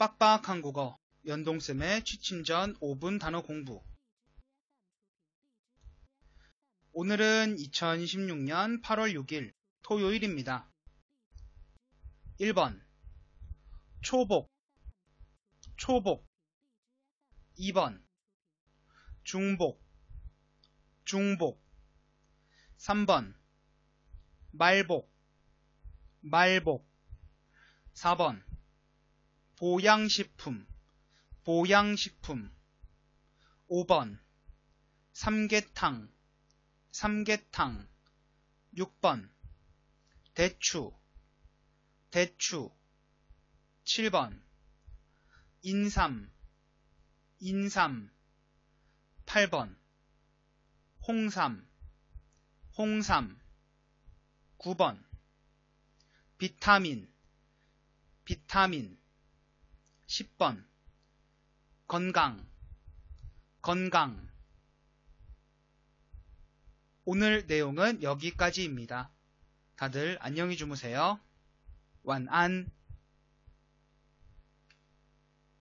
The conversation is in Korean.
빡빡한 국어. 연동쌤의 취침 전 5분 단어 공부. 오늘은 2016년 8월 6일 토요일입니다. 1번. 초복. 초복. 2번. 중복. 중복. 3번. 말복. 말복. 4번 보양식품 보양식품. 5번 삼계탕 삼계탕. 6번 대추 대추. 7번 인삼 인삼. 8번 홍삼 홍삼. 9번 비타민 비타민 10번 건강 건강 오늘 내용은 여기까지입니다. 다들 안녕히 주무세요. 완안